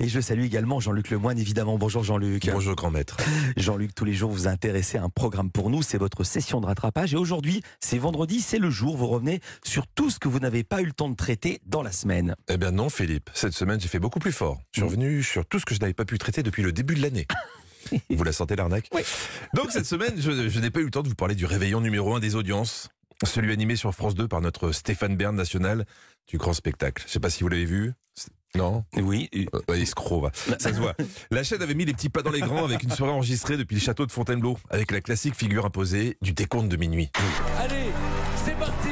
Et je salue également Jean-Luc Lemoine, évidemment. Bonjour Jean-Luc. Bonjour grand maître. Jean-Luc, tous les jours vous intéressez à un programme pour nous, c'est votre session de rattrapage. Et aujourd'hui, c'est vendredi, c'est le jour, vous revenez sur tout ce que vous n'avez pas eu le temps de traiter dans la semaine. Eh bien non Philippe, cette semaine j'ai fait beaucoup plus fort. Je suis revenu sur tout ce que je n'avais pas pu traiter depuis le début de l'année. Vous la sentez l'arnaque Oui. Donc cette semaine, je, je n'ai pas eu le temps de vous parler du réveillon numéro 1 des audiences, celui animé sur France 2 par notre Stéphane Bern national du grand spectacle. Je ne sais pas si vous l'avez vu. Non Oui. Euh, ouais, escroc, va. ça se voit. La chaîne avait mis les petits pas dans les grands avec une soirée enregistrée depuis le château de Fontainebleau, avec la classique figure imposée du décompte de minuit. Allez, c'est parti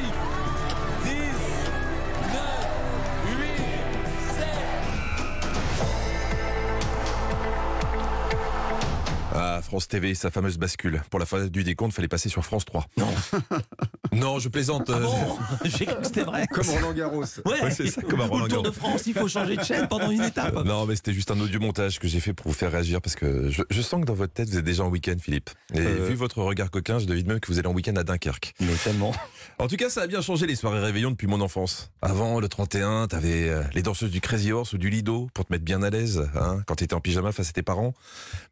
10, 9, 8, 7. Ah, France TV, sa fameuse bascule. Pour la fin du décompte, fallait passer sur France 3. Non. Non, je plaisante. Ah euh, bon J'ai cru que c'était vrai. Comme Roland Garros. Ouais, Ouais, c'est ça, comme Roland le Tour de Garros. France, il faut changer de chaîne pendant une étape. Non, mais c'était juste un audio montage que j'ai fait pour vous faire réagir parce que je, je sens que dans votre tête, vous êtes déjà en week-end, Philippe. Et Euh. vu votre regard coquin, je devine même que vous allez en week-end à Dunkerque. Mais tellement. En tout cas, ça a bien changé les soirées réveillon depuis mon enfance. Avant, le 31, t'avais euh, les danseuses du Crazy Horse ou du Lido pour te mettre bien à l'aise, hein, quand t'étais en pyjama face à tes parents.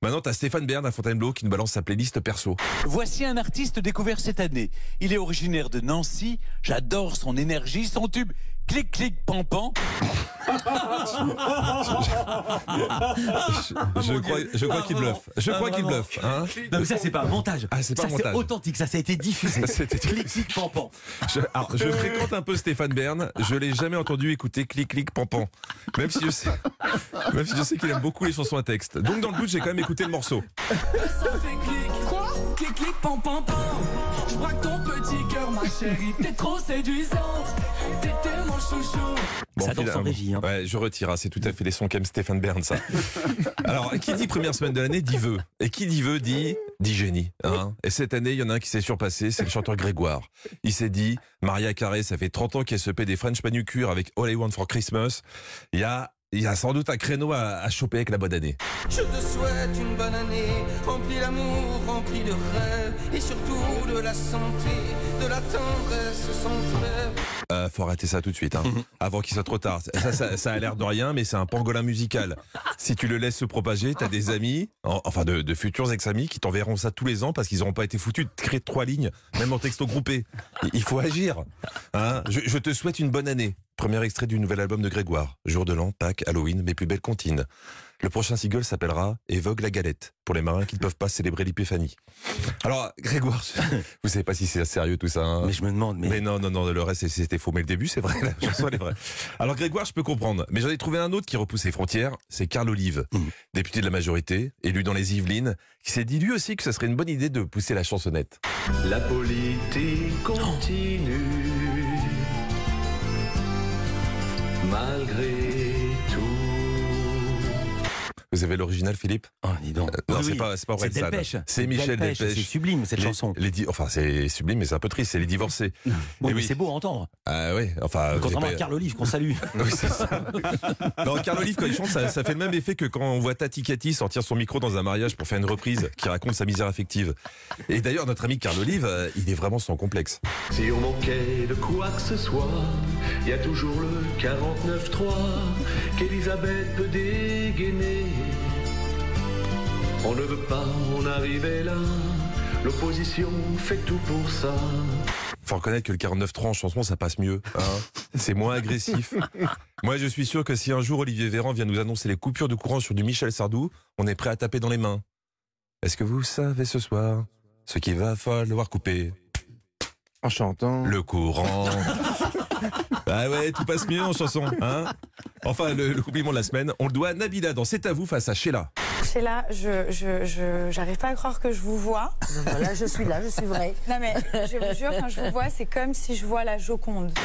Maintenant, t'as Stéphane Bern à Fontainebleau qui nous balance sa playlist perso. Voici un artiste découvert cette année. Il est originaire de Nancy. J'adore son énergie, son tube. Clic, clic, pan, pan. Je crois, je crois qu'il bluffe. Je Ah, crois qu'il bluffe. Hein Non, mais ça, c'est pas un montage. Ah, c'est pas ça, un montage. c'est authentique, ça, ça a été diffusé. Clic, clic, pan, pan. Je, alors, je fréquente un peu Stéphane Bern. Je l'ai jamais entendu écouter clic clic pan pan. Même si je sais, même si je sais qu'il aime beaucoup les chansons à texte. Donc dans le doute, j'ai quand même écouté le morceau. Ça fait clic, Clic, clic, pam, pam, pam. Je braque ton petit cœur, ma chérie. T'es trop séduisante. T'es tellement chouchou. Ça danse en régie, hein. Ouais, je retire. hein. C'est tout à fait les sons qu'aime Stéphane Bern, ça. Alors, qui dit première semaine de l'année dit vœu. Et qui dit vœu dit dit génie. Hein et cette année, il y en a un qui s'est surpassé, c'est le chanteur Grégoire. Il s'est dit, Maria Carré, ça fait 30 ans qu'elle se paie des French manucures avec All I Want for Christmas. Il y a, il y a sans doute un créneau à, à choper avec la bonne année. Je te souhaite une bonne année, remplie d'amour, remplie de rêves, et surtout de la santé, de la tendresse sans trêve. Euh, faut arrêter ça tout de suite, hein, avant qu'il soit trop tard. Ça, ça, ça a l'air de rien, mais c'est un pangolin musical. Si tu le laisses se propager, t'as des amis, en- enfin de, de futurs ex-amis, qui t'enverront ça tous les ans parce qu'ils n'auront pas été foutus de créer trois lignes, même en texto groupé. Il- faut agir. Hein je, je te souhaite une bonne année. Premier extrait du nouvel album de Grégoire. Jour de l'an, Pâques, Halloween, mes plus belles comptines. Le prochain single s'appellera Évoque la galette, pour les marins qui ne peuvent pas célébrer l'épiphanie. Alors, Grégoire, vous savez pas si c'est sérieux tout ça. hein Mais je me demande, mais. mais non, non, non, le reste c'était faux. Mais le début, c'est vrai, la chanson elle est vraie. Alors Grégoire, je peux comprendre. Mais j'en ai trouvé un autre qui repousse les frontières. C'est Carl Olive, Mm. député de la majorité, élu dans les Yvelines, qui s'est dit lui aussi que ce serait une bonne idée de pousser la chansonnette. La politique continue. Malgré tout. Vous avez l'original, Philippe? Oh, dis donc. Non, Oui, c'est pas, c'est pas. Delpech. C'est Michel Delpech, Delpech. C'est sublime, cette Les- chanson. les di- enfin, c'est sublime, mais c'est un peu triste. C'est les divorcés. Oui, mais oui. c'est beau à entendre. Ah oui, enfin. Contrairement à Carl Olive qu'on salue. Oui, c'est ça. Non, Carl Olive, quand il chante, ça, ça fait le même effet que quand on voit Tati Cathy sortir son micro dans un mariage pour faire une reprise qui raconte sa misère affective. Et d'ailleurs, notre ami Carl Olive, euh, il est vraiment sans complexe. Si on manquait de quoi que ce soit, il y a toujours le 49-3 qu'Elisabeth peut dégainer. On ne veut pas en arriver là, l'opposition fait tout pour ça. Faut reconnaître que le 49.3 en chanson, ça passe mieux. hein. c'est moins agressif. Moi, je suis sûr que si un jour Olivier Véran vient nous annoncer les coupures de courant sur du Michel Sardou, on est prêt à taper dans les mains. Est-ce que vous savez ce soir ce qu'il va falloir couper? En chantant. Le courant. ah ouais, tout passe mieux en chanson. Hein enfin, le, le compliment de la semaine, on le doit à Nabila dans C'est à vous face à Sheila. Sheila, je, je, je, j'arrive pas à croire que je vous vois. Voilà, je suis là, je suis vrai. Non mais je vous jure, quand je vous vois, c'est comme si je vois la Joconde.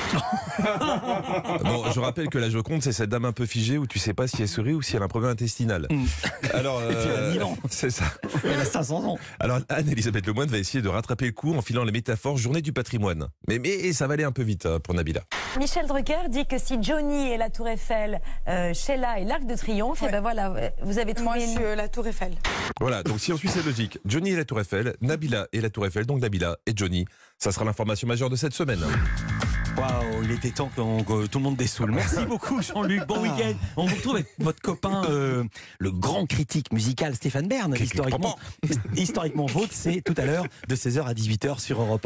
Bon, je rappelle que la Joconde, c'est cette dame un peu figée où tu sais pas si elle sourit ou si elle a un problème intestinal. Alors, puis elle a mille ans. c'est ça. Elle a 500 ans. Alors Anne-Elisabeth Lemoine va essayer de rattraper le coup en filant les métaphores journée du patrimoine. Mais, mais ça va aller un peu vite hein, pour Nabila. Michel Drucker dit que si Johnny est la Tour Eiffel, euh, Sheila est l'Arc de Triomphe, et Ouais. ben voilà, euh, vous avez trouvé Moi, une- euh, la Tour Eiffel. Voilà, donc si on suit cette logique, Johnny est la Tour Eiffel, Nabila est la Tour Eiffel, donc Nabila et Johnny. Ça sera l'information majeure de cette semaine. Waouh, il était temps que tout le monde dessoule. Merci beaucoup Jean-Luc, bon week-end. On vous retrouve avec votre copain, euh, le grand critique musical Stéphane Bern. Historiquement, historiquement vôtre, c'est tout à l'heure de 16h à 18h sur Europe